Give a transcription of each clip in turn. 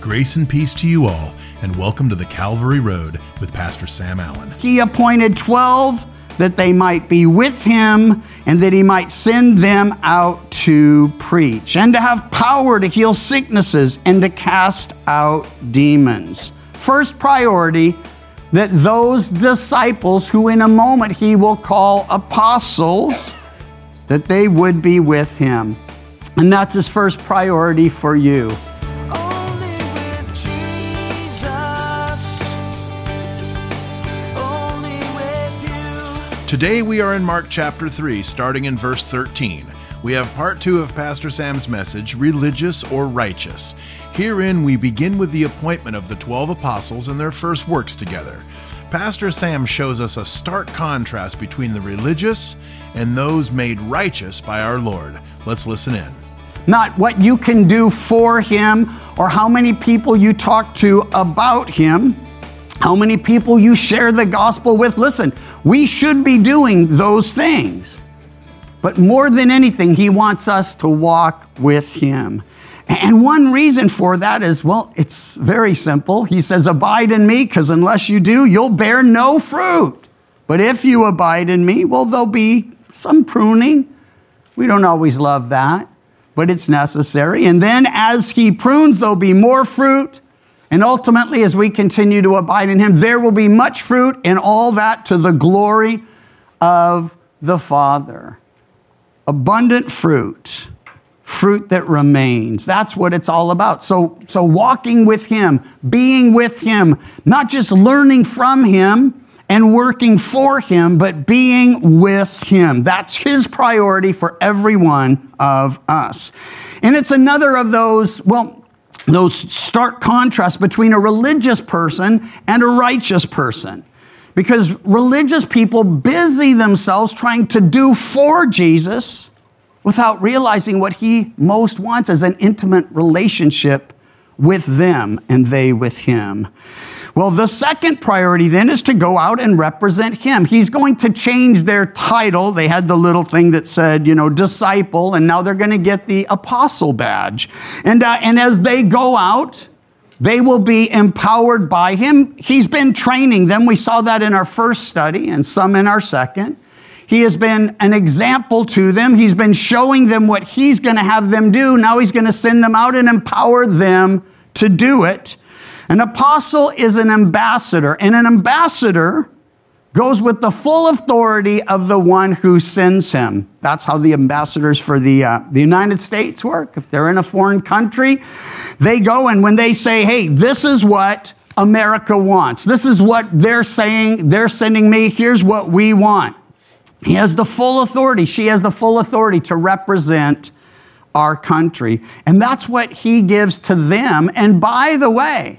Grace and peace to you all, and welcome to the Calvary Road with Pastor Sam Allen. He appointed 12 that they might be with him and that he might send them out to preach and to have power to heal sicknesses and to cast out demons. First priority that those disciples who in a moment he will call apostles that they would be with him. And that's his first priority for you. Today we are in Mark chapter 3, starting in verse 13. We have part two of Pastor Sam's message, Religious or Righteous. Herein we begin with the appointment of the 12 apostles and their first works together. Pastor Sam shows us a stark contrast between the religious and those made righteous by our Lord. Let's listen in. not what you can do for him or how many people you talk to about him, how many people you share the gospel with. Listen, we should be doing those things. But more than anything, he wants us to walk with him. And one reason for that is, well, it's very simple. He says, Abide in me, because unless you do, you'll bear no fruit. But if you abide in me, well, there'll be some pruning. We don't always love that, but it's necessary. And then as he prunes, there'll be more fruit. And ultimately, as we continue to abide in him, there will be much fruit, and all that to the glory of the Father. Abundant fruit, fruit that remains. That's what it's all about. So, so walking with him, being with him, not just learning from him and working for him, but being with him. That's his priority for every one of us. And it's another of those, well, those stark contrasts between a religious person and a righteous person. Because religious people busy themselves trying to do for Jesus without realizing what he most wants as an intimate relationship with them and they with him. Well, the second priority then is to go out and represent him. He's going to change their title. They had the little thing that said, you know, disciple, and now they're going to get the apostle badge. And, uh, and as they go out, they will be empowered by him. He's been training them. We saw that in our first study and some in our second. He has been an example to them. He's been showing them what he's going to have them do. Now he's going to send them out and empower them to do it. An apostle is an ambassador, and an ambassador goes with the full authority of the one who sends him. That's how the ambassadors for the, uh, the United States work. If they're in a foreign country, they go and when they say, hey, this is what America wants, this is what they're saying, they're sending me, here's what we want. He has the full authority, she has the full authority to represent our country. And that's what he gives to them. And by the way,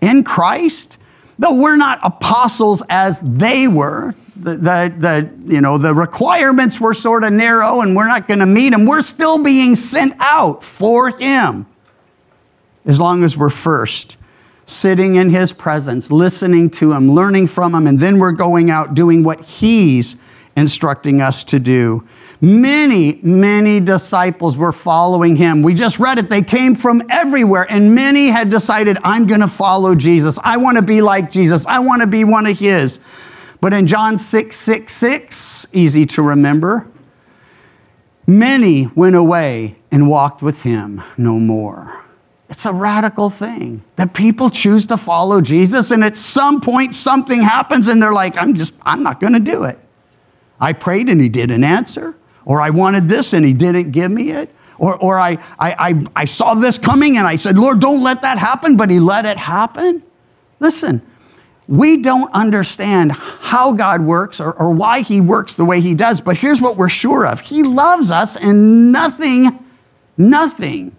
in Christ, though we're not apostles as they were, the, the, the, you know, the requirements were sort of narrow and we're not going to meet them, we're still being sent out for him as long as we're first sitting in his presence, listening to him, learning from him, and then we're going out doing what he's instructing us to do. Many, many disciples were following him. We just read it. They came from everywhere, and many had decided, I'm going to follow Jesus. I want to be like Jesus. I want to be one of his. But in John 6 6 6, easy to remember, many went away and walked with him no more. It's a radical thing that people choose to follow Jesus, and at some point something happens, and they're like, I'm just, I'm not going to do it. I prayed and he didn't answer, or I wanted this and he didn't give me it. Or, or I, I, I, I saw this coming and I said, Lord, don't let that happen, but he let it happen. Listen, we don't understand how God works or, or why he works the way he does, but here's what we're sure of He loves us, and nothing, nothing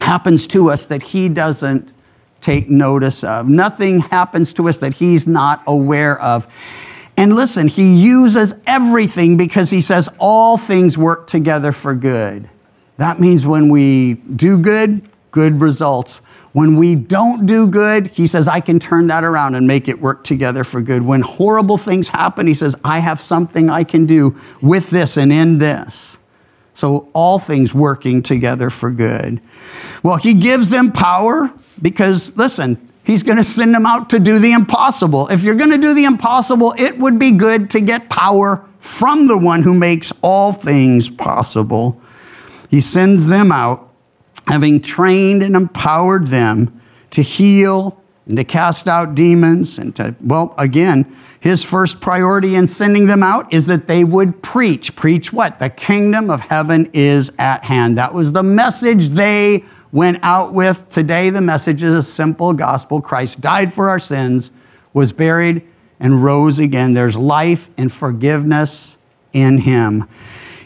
happens to us that he doesn't take notice of. Nothing happens to us that he's not aware of. And listen, he uses everything because he says all things work together for good. That means when we do good, good results. When we don't do good, he says, I can turn that around and make it work together for good. When horrible things happen, he says, I have something I can do with this and in this. So all things working together for good. Well, he gives them power because listen, he's going to send them out to do the impossible. If you're going to do the impossible, it would be good to get power from the one who makes all things possible. He sends them out, having trained and empowered them to heal and to cast out demons and to, well, again, his first priority in sending them out is that they would preach. Preach what? The kingdom of heaven is at hand. That was the message they went out with. Today, the message is a simple gospel Christ died for our sins, was buried, and rose again. There's life and forgiveness in him.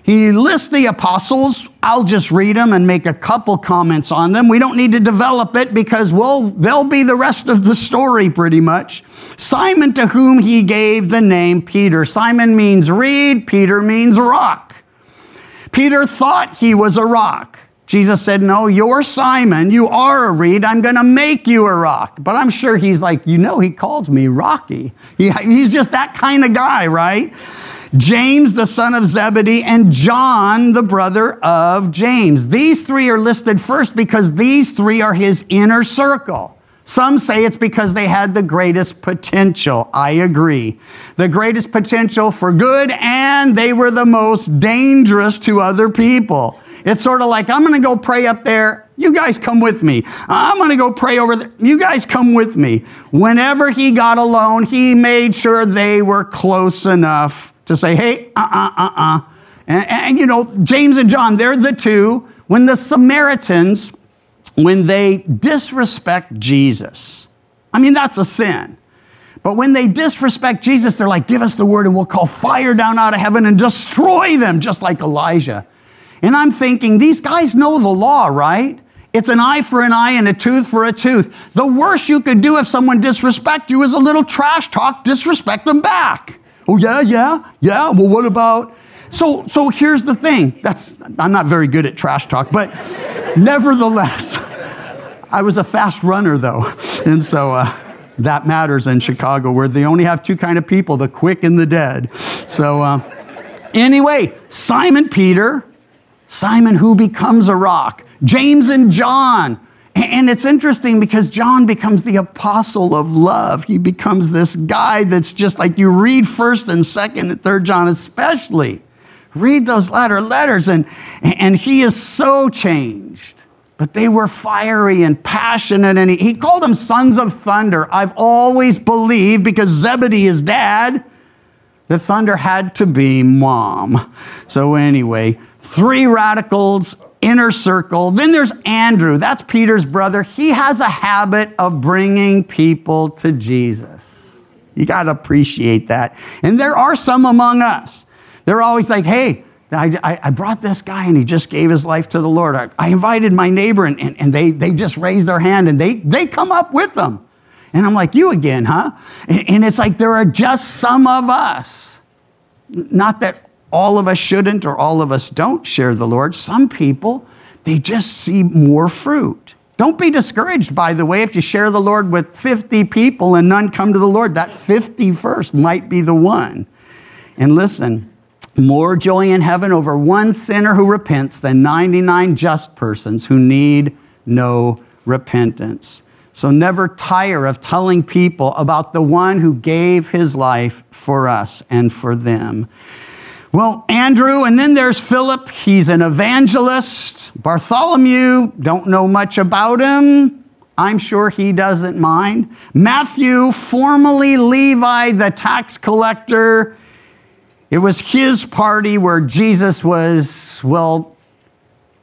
He lists the apostles. I'll just read them and make a couple comments on them. We don't need to develop it because we'll, they'll be the rest of the story pretty much. Simon, to whom he gave the name Peter. Simon means reed, Peter means rock. Peter thought he was a rock. Jesus said, No, you're Simon. You are a reed. I'm going to make you a rock. But I'm sure he's like, You know, he calls me Rocky. He, he's just that kind of guy, right? James, the son of Zebedee, and John, the brother of James. These three are listed first because these three are his inner circle. Some say it's because they had the greatest potential. I agree. The greatest potential for good, and they were the most dangerous to other people. It's sort of like, I'm going to go pray up there. You guys come with me. I'm going to go pray over there. You guys come with me. Whenever he got alone, he made sure they were close enough to say, hey, uh uh uh uh. And, and, you know, James and John, they're the two. When the Samaritans, when they disrespect Jesus, I mean, that's a sin. But when they disrespect Jesus, they're like, give us the word and we'll call fire down out of heaven and destroy them, just like Elijah. And I'm thinking, these guys know the law, right? It's an eye for an eye and a tooth for a tooth. The worst you could do if someone disrespect you is a little trash talk, disrespect them back. Oh yeah, yeah, yeah. Well, what about? So, so here's the thing. That's I'm not very good at trash talk, but nevertheless, I was a fast runner though, and so uh, that matters in Chicago, where they only have two kind of people: the quick and the dead. So, uh, anyway, Simon Peter Simon, who becomes a rock, James and John. And it's interesting because John becomes the apostle of love. He becomes this guy that's just like you read first and second and third John, especially. Read those latter letters, and, and he is so changed. But they were fiery and passionate, and he, he called them sons of thunder. I've always believed because Zebedee is dad, the thunder had to be mom. So, anyway, three radicals, inner circle. Then there's Andrew, that's Peter's brother. He has a habit of bringing people to Jesus. You got to appreciate that. And there are some among us. They're always like, hey, I, I, brought this guy and he just gave his life to the Lord. I, I invited my neighbor and, and, and, they, they just raised their hand and they, they come up with them. And I'm like, you again, huh? And, and it's like there are just some of us. Not that all of us shouldn't or all of us don't share the Lord. Some people, they just see more fruit. Don't be discouraged, by the way, if you share the Lord with 50 people and none come to the Lord. That 51st might be the one. And listen, more joy in heaven over one sinner who repents than 99 just persons who need no repentance. So never tire of telling people about the one who gave his life for us and for them. Well, Andrew, and then there's Philip. He's an evangelist. Bartholomew, don't know much about him. I'm sure he doesn't mind. Matthew, formerly Levi, the tax collector. It was his party where Jesus was, well,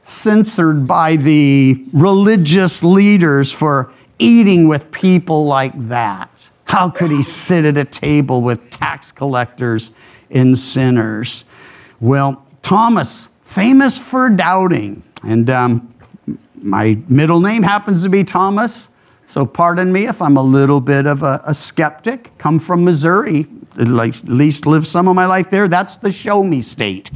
censored by the religious leaders for eating with people like that. How could he sit at a table with tax collectors and sinners? Well, Thomas, famous for doubting, and um, my middle name happens to be Thomas, so pardon me if I'm a little bit of a, a skeptic. Come from Missouri, at least live some of my life there. That's the show me state.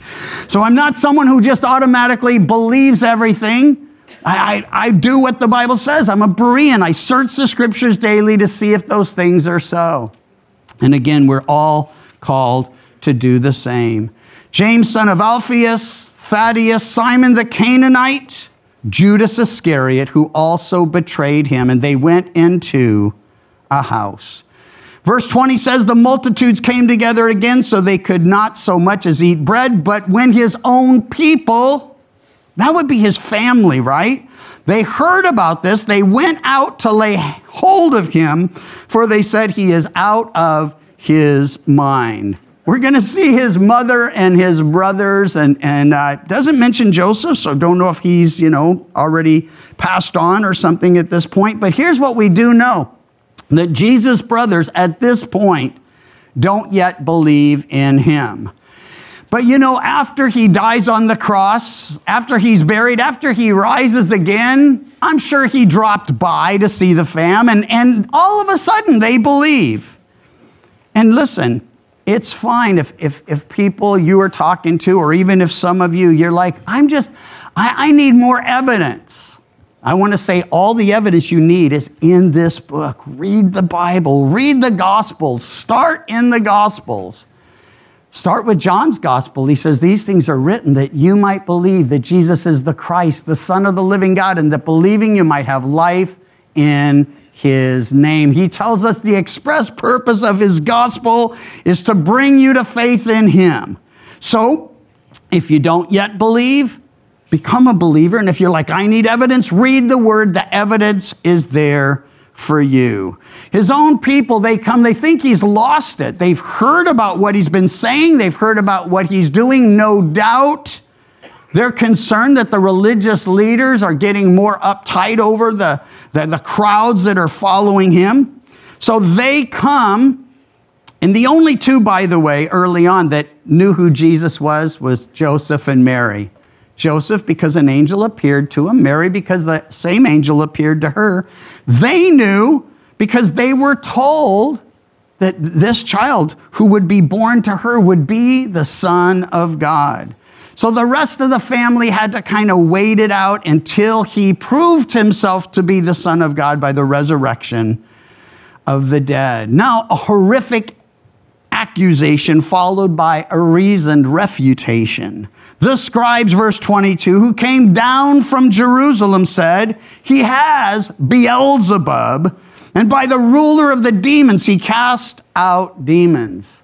So I'm not someone who just automatically believes everything. I, I, I, do what the Bible says. I'm a Berean. I search the scriptures daily to see if those things are so. And again, we're all called to do the same. James, son of Alphaeus, Thaddeus, Simon the Canaanite, Judas Iscariot, who also betrayed him. And they went into a house. Verse 20 says, The multitudes came together again, so they could not so much as eat bread. But when his own people, that would be his family, right? They heard about this. They went out to lay hold of him, for they said he is out of his mind. We're going to see his mother and his brothers, and, and uh, doesn't mention Joseph, so don't know if he's, you know, already passed on or something at this point. But here's what we do know that Jesus' brothers at this point don't yet believe in him. But you know, after he dies on the cross, after he's buried, after he rises again, I'm sure he dropped by to see the fam, and, and all of a sudden they believe. And listen, it's fine if, if, if people you are talking to, or even if some of you, you're like, I'm just, I, I need more evidence. I want to say all the evidence you need is in this book. Read the Bible, read the Gospels, start in the Gospels. Start with John's Gospel. He says, These things are written that you might believe that Jesus is the Christ, the Son of the living God, and that believing you might have life in his name. He tells us the express purpose of his gospel is to bring you to faith in him. So, if you don't yet believe, become a believer. And if you're like, I need evidence, read the word. The evidence is there for you. His own people, they come, they think he's lost it. They've heard about what he's been saying, they've heard about what he's doing, no doubt. They're concerned that the religious leaders are getting more uptight over the, the, the crowds that are following him. So they come, and the only two, by the way, early on that knew who Jesus was was Joseph and Mary. Joseph, because an angel appeared to him, Mary, because the same angel appeared to her. They knew because they were told that this child who would be born to her would be the Son of God. So the rest of the family had to kind of wait it out until he proved himself to be the Son of God by the resurrection of the dead. Now, a horrific accusation followed by a reasoned refutation. The scribes, verse 22, who came down from Jerusalem said, He has Beelzebub, and by the ruler of the demons he cast out demons.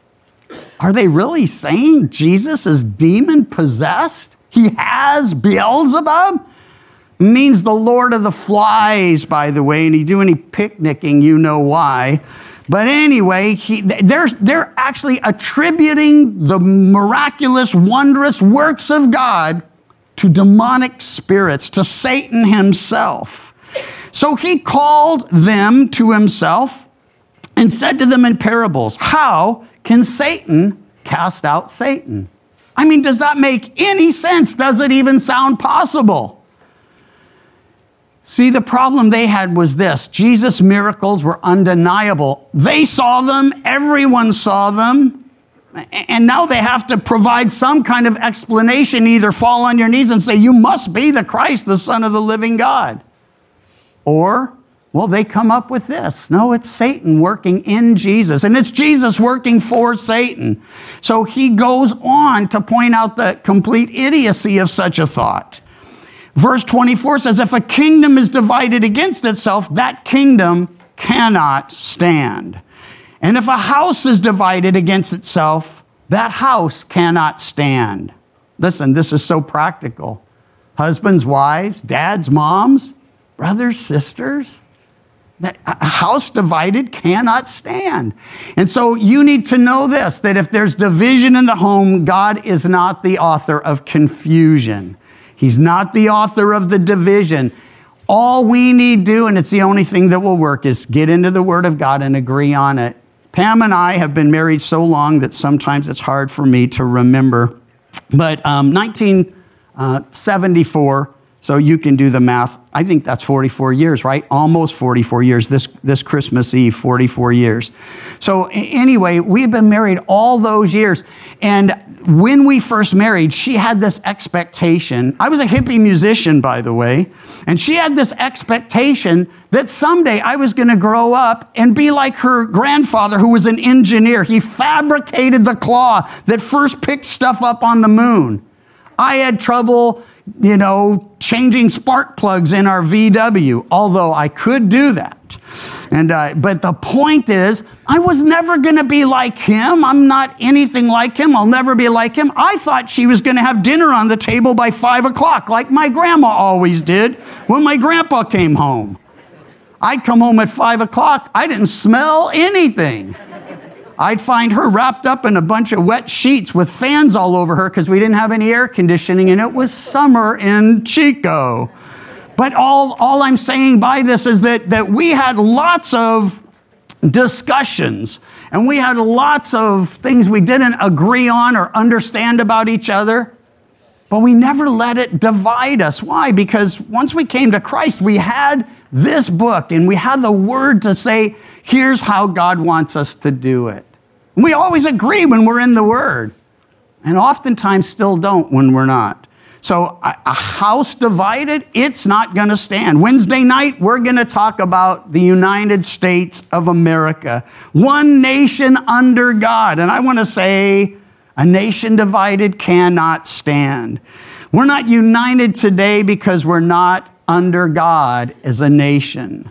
Are they really saying Jesus is demon possessed? He has Beelzebub? Means the Lord of the Flies, by the way, and you do any picnicking, you know why. But anyway, he, they're, they're actually attributing the miraculous, wondrous works of God to demonic spirits, to Satan himself. So he called them to himself and said to them in parables, How can Satan cast out Satan? I mean, does that make any sense? Does it even sound possible? See, the problem they had was this Jesus' miracles were undeniable. They saw them, everyone saw them. And now they have to provide some kind of explanation, either fall on your knees and say, You must be the Christ, the Son of the living God. Or, well, they come up with this. No, it's Satan working in Jesus, and it's Jesus working for Satan. So he goes on to point out the complete idiocy of such a thought. Verse 24 says, If a kingdom is divided against itself, that kingdom cannot stand. And if a house is divided against itself, that house cannot stand. Listen, this is so practical. Husbands, wives, dads, moms, brothers, sisters, that a house divided cannot stand. And so you need to know this that if there's division in the home, God is not the author of confusion. He's not the author of the division. All we need do, and it's the only thing that will work, is get into the Word of God and agree on it. Pam and I have been married so long that sometimes it's hard for me to remember. But um, 1974, so you can do the math. I think that's 44 years, right? Almost 44 years. This, this Christmas Eve, 44 years. So, anyway, we've been married all those years. And when we first married, she had this expectation. I was a hippie musician, by the way. And she had this expectation that someday I was going to grow up and be like her grandfather, who was an engineer. He fabricated the claw that first picked stuff up on the moon. I had trouble you know, changing spark plugs in our VW, although I could do that. And, uh, but the point is, I was never going to be like him. I'm not anything like him. I'll never be like him. I thought she was going to have dinner on the table by five o'clock, like my grandma always did when my grandpa came home. I'd come home at five o'clock. I didn't smell anything. I'd find her wrapped up in a bunch of wet sheets with fans all over her because we didn't have any air conditioning and it was summer in Chico. But all, all I'm saying by this is that, that we had lots of discussions and we had lots of things we didn't agree on or understand about each other. But we never let it divide us. Why? Because once we came to Christ, we had this book and we had the word to say, here's how God wants us to do it. And we always agree when we're in the word, and oftentimes still don't when we're not. So, a a house divided, it's not going to stand. Wednesday night, we're going to talk about the United States of America, one nation under God. And I want to say, a nation divided cannot stand. We're not united today because we're not under God as a nation.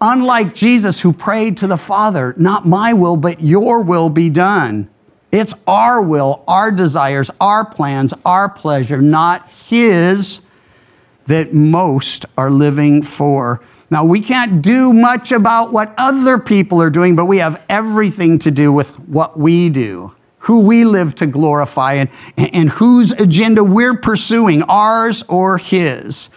Unlike Jesus, who prayed to the Father, not my will, but your will be done. It's our will, our desires, our plans, our pleasure, not His that most are living for. Now, we can't do much about what other people are doing, but we have everything to do with what we do, who we live to glorify, and, and whose agenda we're pursuing, ours or His.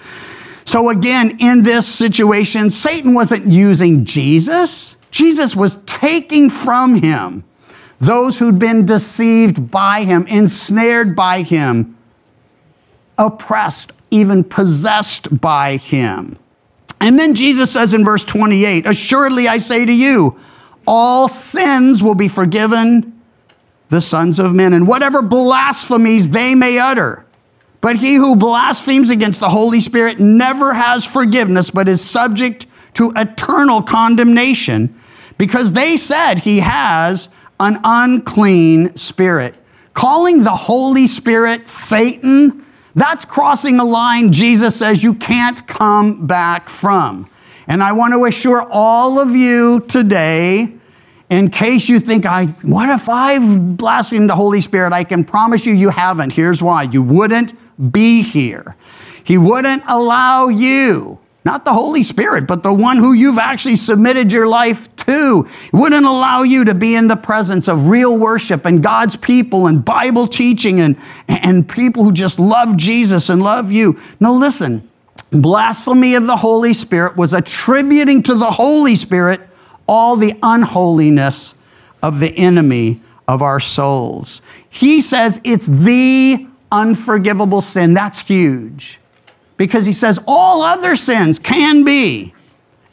So, again, in this situation, Satan wasn't using Jesus, Jesus was taking from him those who'd been deceived by him, ensnared by him, oppressed, even possessed by him. And then Jesus says in verse 28 Assuredly I say to you, all sins will be forgiven the sons of men, and whatever blasphemies they may utter. But he who blasphemes against the Holy Spirit never has forgiveness, but is subject to eternal condemnation, because they said he has an unclean spirit. Calling the Holy Spirit Satan, that's crossing a line Jesus says you can't come back from. And I want to assure all of you today, in case you think, I, what if I've blasphemed the Holy Spirit? I can promise you, you haven't. Here's why you wouldn't be here. He wouldn't allow you, not the Holy Spirit, but the one who you've actually submitted your life to, He wouldn't allow you to be in the presence of real worship and God's people and Bible teaching and, and people who just love Jesus and love you. No, listen, blasphemy of the Holy Spirit was attributing to the Holy Spirit all the unholiness of the enemy of our souls. He says it's the unforgivable sin. That's huge. Because he says all other sins can be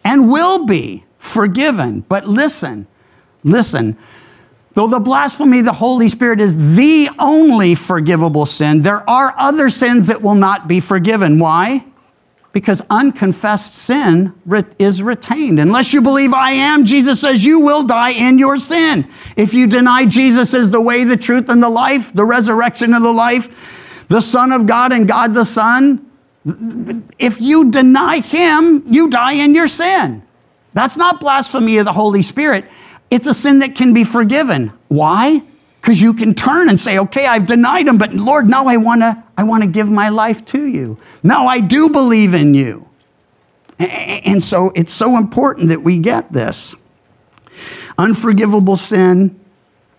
and will be forgiven. But listen, listen. Though the blasphemy of the Holy Spirit is the only forgivable sin, there are other sins that will not be forgiven. Why? Because unconfessed sin is retained. Unless you believe I am, Jesus says you will die in your sin. If you deny Jesus as the way, the truth, and the life, the resurrection of the life, the Son of God and God the Son, if you deny Him, you die in your sin. That's not blasphemy of the Holy Spirit. It's a sin that can be forgiven. Why? Because you can turn and say, okay, I've denied him, but Lord, now I want to I want to give my life to you. Now I do believe in you. And so it's so important that we get this. Unforgivable sin,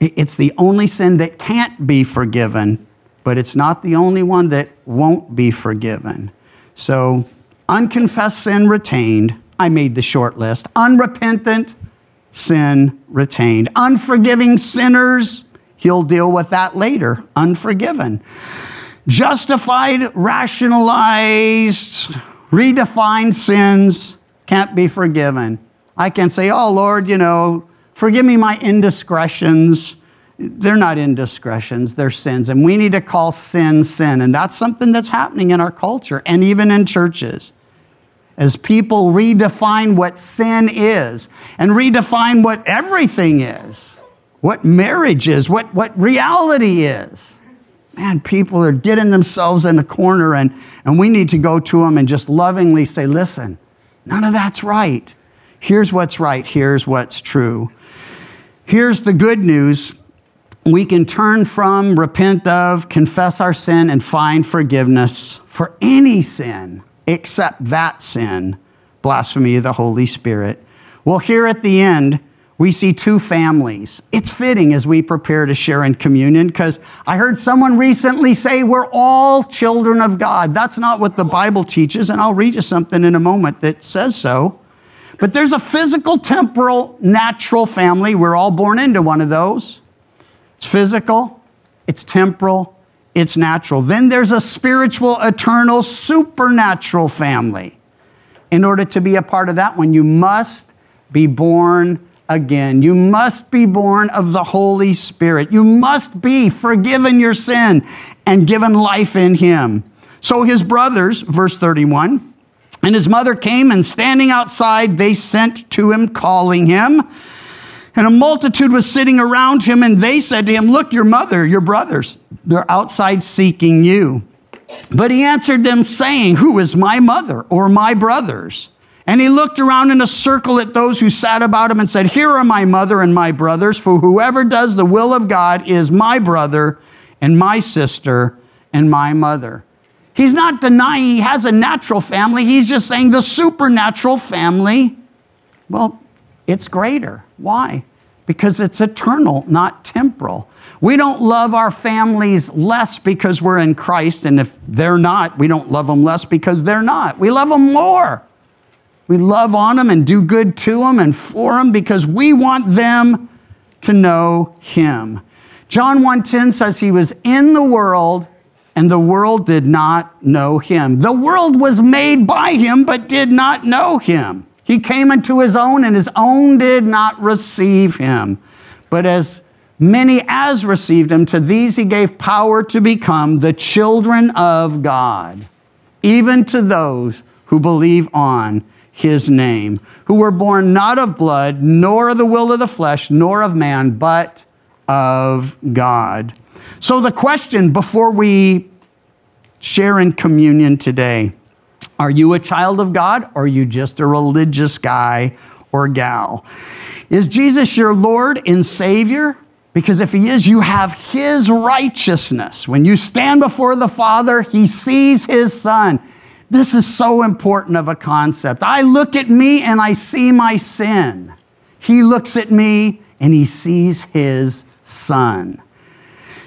it's the only sin that can't be forgiven, but it's not the only one that won't be forgiven. So, unconfessed sin retained. I made the short list. Unrepentant sin retained. Unforgiving sinners, he'll deal with that later. Unforgiven. Justified, rationalized, redefined sins can't be forgiven. I can say, oh Lord, you know, forgive me my indiscretions. They're not indiscretions, they're sins. And we need to call sin sin. And that's something that's happening in our culture and even in churches as people redefine what sin is and redefine what everything is, what marriage is, what, what reality is. man, people are getting themselves in a corner, and, and we need to go to them and just lovingly say, listen, none of that's right. Here's what's right, here's what's true. Here's the good news we can turn from, repent of, confess our sin, and find forgiveness for any sin except that sin, blasphemy of the Holy Spirit. Well, here at the end, we see two families. It's fitting as we prepare to share in communion because I heard someone recently say we're all children of God. That's not what the Bible teaches, and I'll read you something in a moment that says so. But there's a physical, temporal, natural family. We're all born into one of those. It's physical, it's temporal, it's natural. Then there's a spiritual, eternal, supernatural family. In order to be a part of that one, you must be born again. You must be born of the Holy Spirit. You must be forgiven your sin and given life in Him. So his brothers, verse 31, and his mother came and standing outside, they sent to him, calling him. And a multitude was sitting around him, and they said to him, Look, your mother, your brothers, they're outside seeking you. But he answered them, saying, Who is my mother or my brothers? And he looked around in a circle at those who sat about him and said, Here are my mother and my brothers, for whoever does the will of God is my brother and my sister and my mother. He's not denying he has a natural family, he's just saying the supernatural family, well, it's greater. Why? Because it's eternal, not temporal. We don't love our families less because we're in Christ, and if they're not, we don't love them less because they're not. We love them more. We love on them and do good to them and for them because we want them to know Him. John 1:10 says he was in the world and the world did not know him. The world was made by him but did not know him. He came into his own and his own did not receive him. But as many as received him, to these he gave power to become the children of God, even to those who believe on his name, who were born not of blood, nor of the will of the flesh, nor of man, but of God. So, the question before we share in communion today are you a child of God or are you just a religious guy or gal? Is Jesus your Lord and Savior? Because if He is, you have His righteousness. When you stand before the Father, He sees His Son. This is so important of a concept. I look at me and I see my sin. He looks at me and He sees His Son.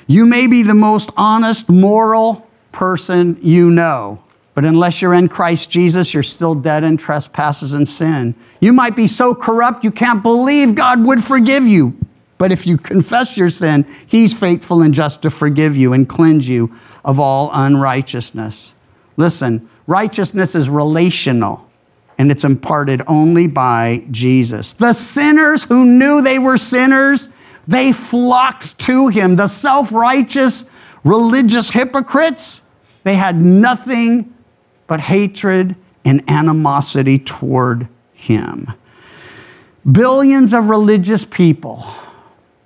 You may be the most honest, moral person you know, but unless you're in Christ Jesus, you're still dead in trespasses and sin. You might be so corrupt you can't believe God would forgive you. But if you confess your sin, He's faithful and just to forgive you and cleanse you of all unrighteousness. Listen, righteousness is relational and it's imparted only by Jesus. The sinners who knew they were sinners, they flocked to him. The self righteous religious hypocrites, they had nothing but hatred and animosity toward him. Billions of religious people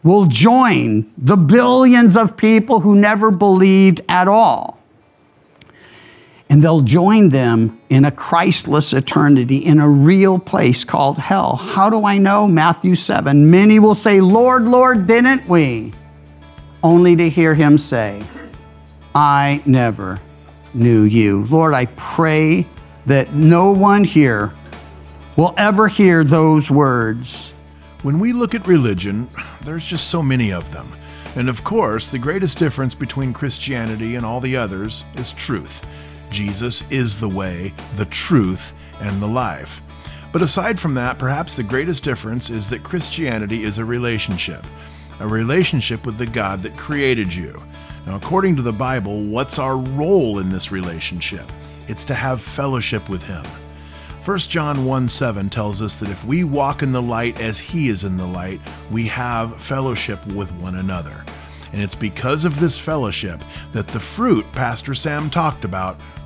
will join the billions of people who never believed at all. And they'll join them in a Christless eternity in a real place called hell. How do I know? Matthew 7. Many will say, Lord, Lord, didn't we? Only to hear him say, I never knew you. Lord, I pray that no one here will ever hear those words. When we look at religion, there's just so many of them. And of course, the greatest difference between Christianity and all the others is truth. Jesus is the way, the truth, and the life. But aside from that, perhaps the greatest difference is that Christianity is a relationship, a relationship with the God that created you. Now, according to the Bible, what's our role in this relationship? It's to have fellowship with Him. 1 John 1 7 tells us that if we walk in the light as He is in the light, we have fellowship with one another. And it's because of this fellowship that the fruit Pastor Sam talked about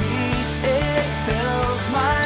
Peace, it fills my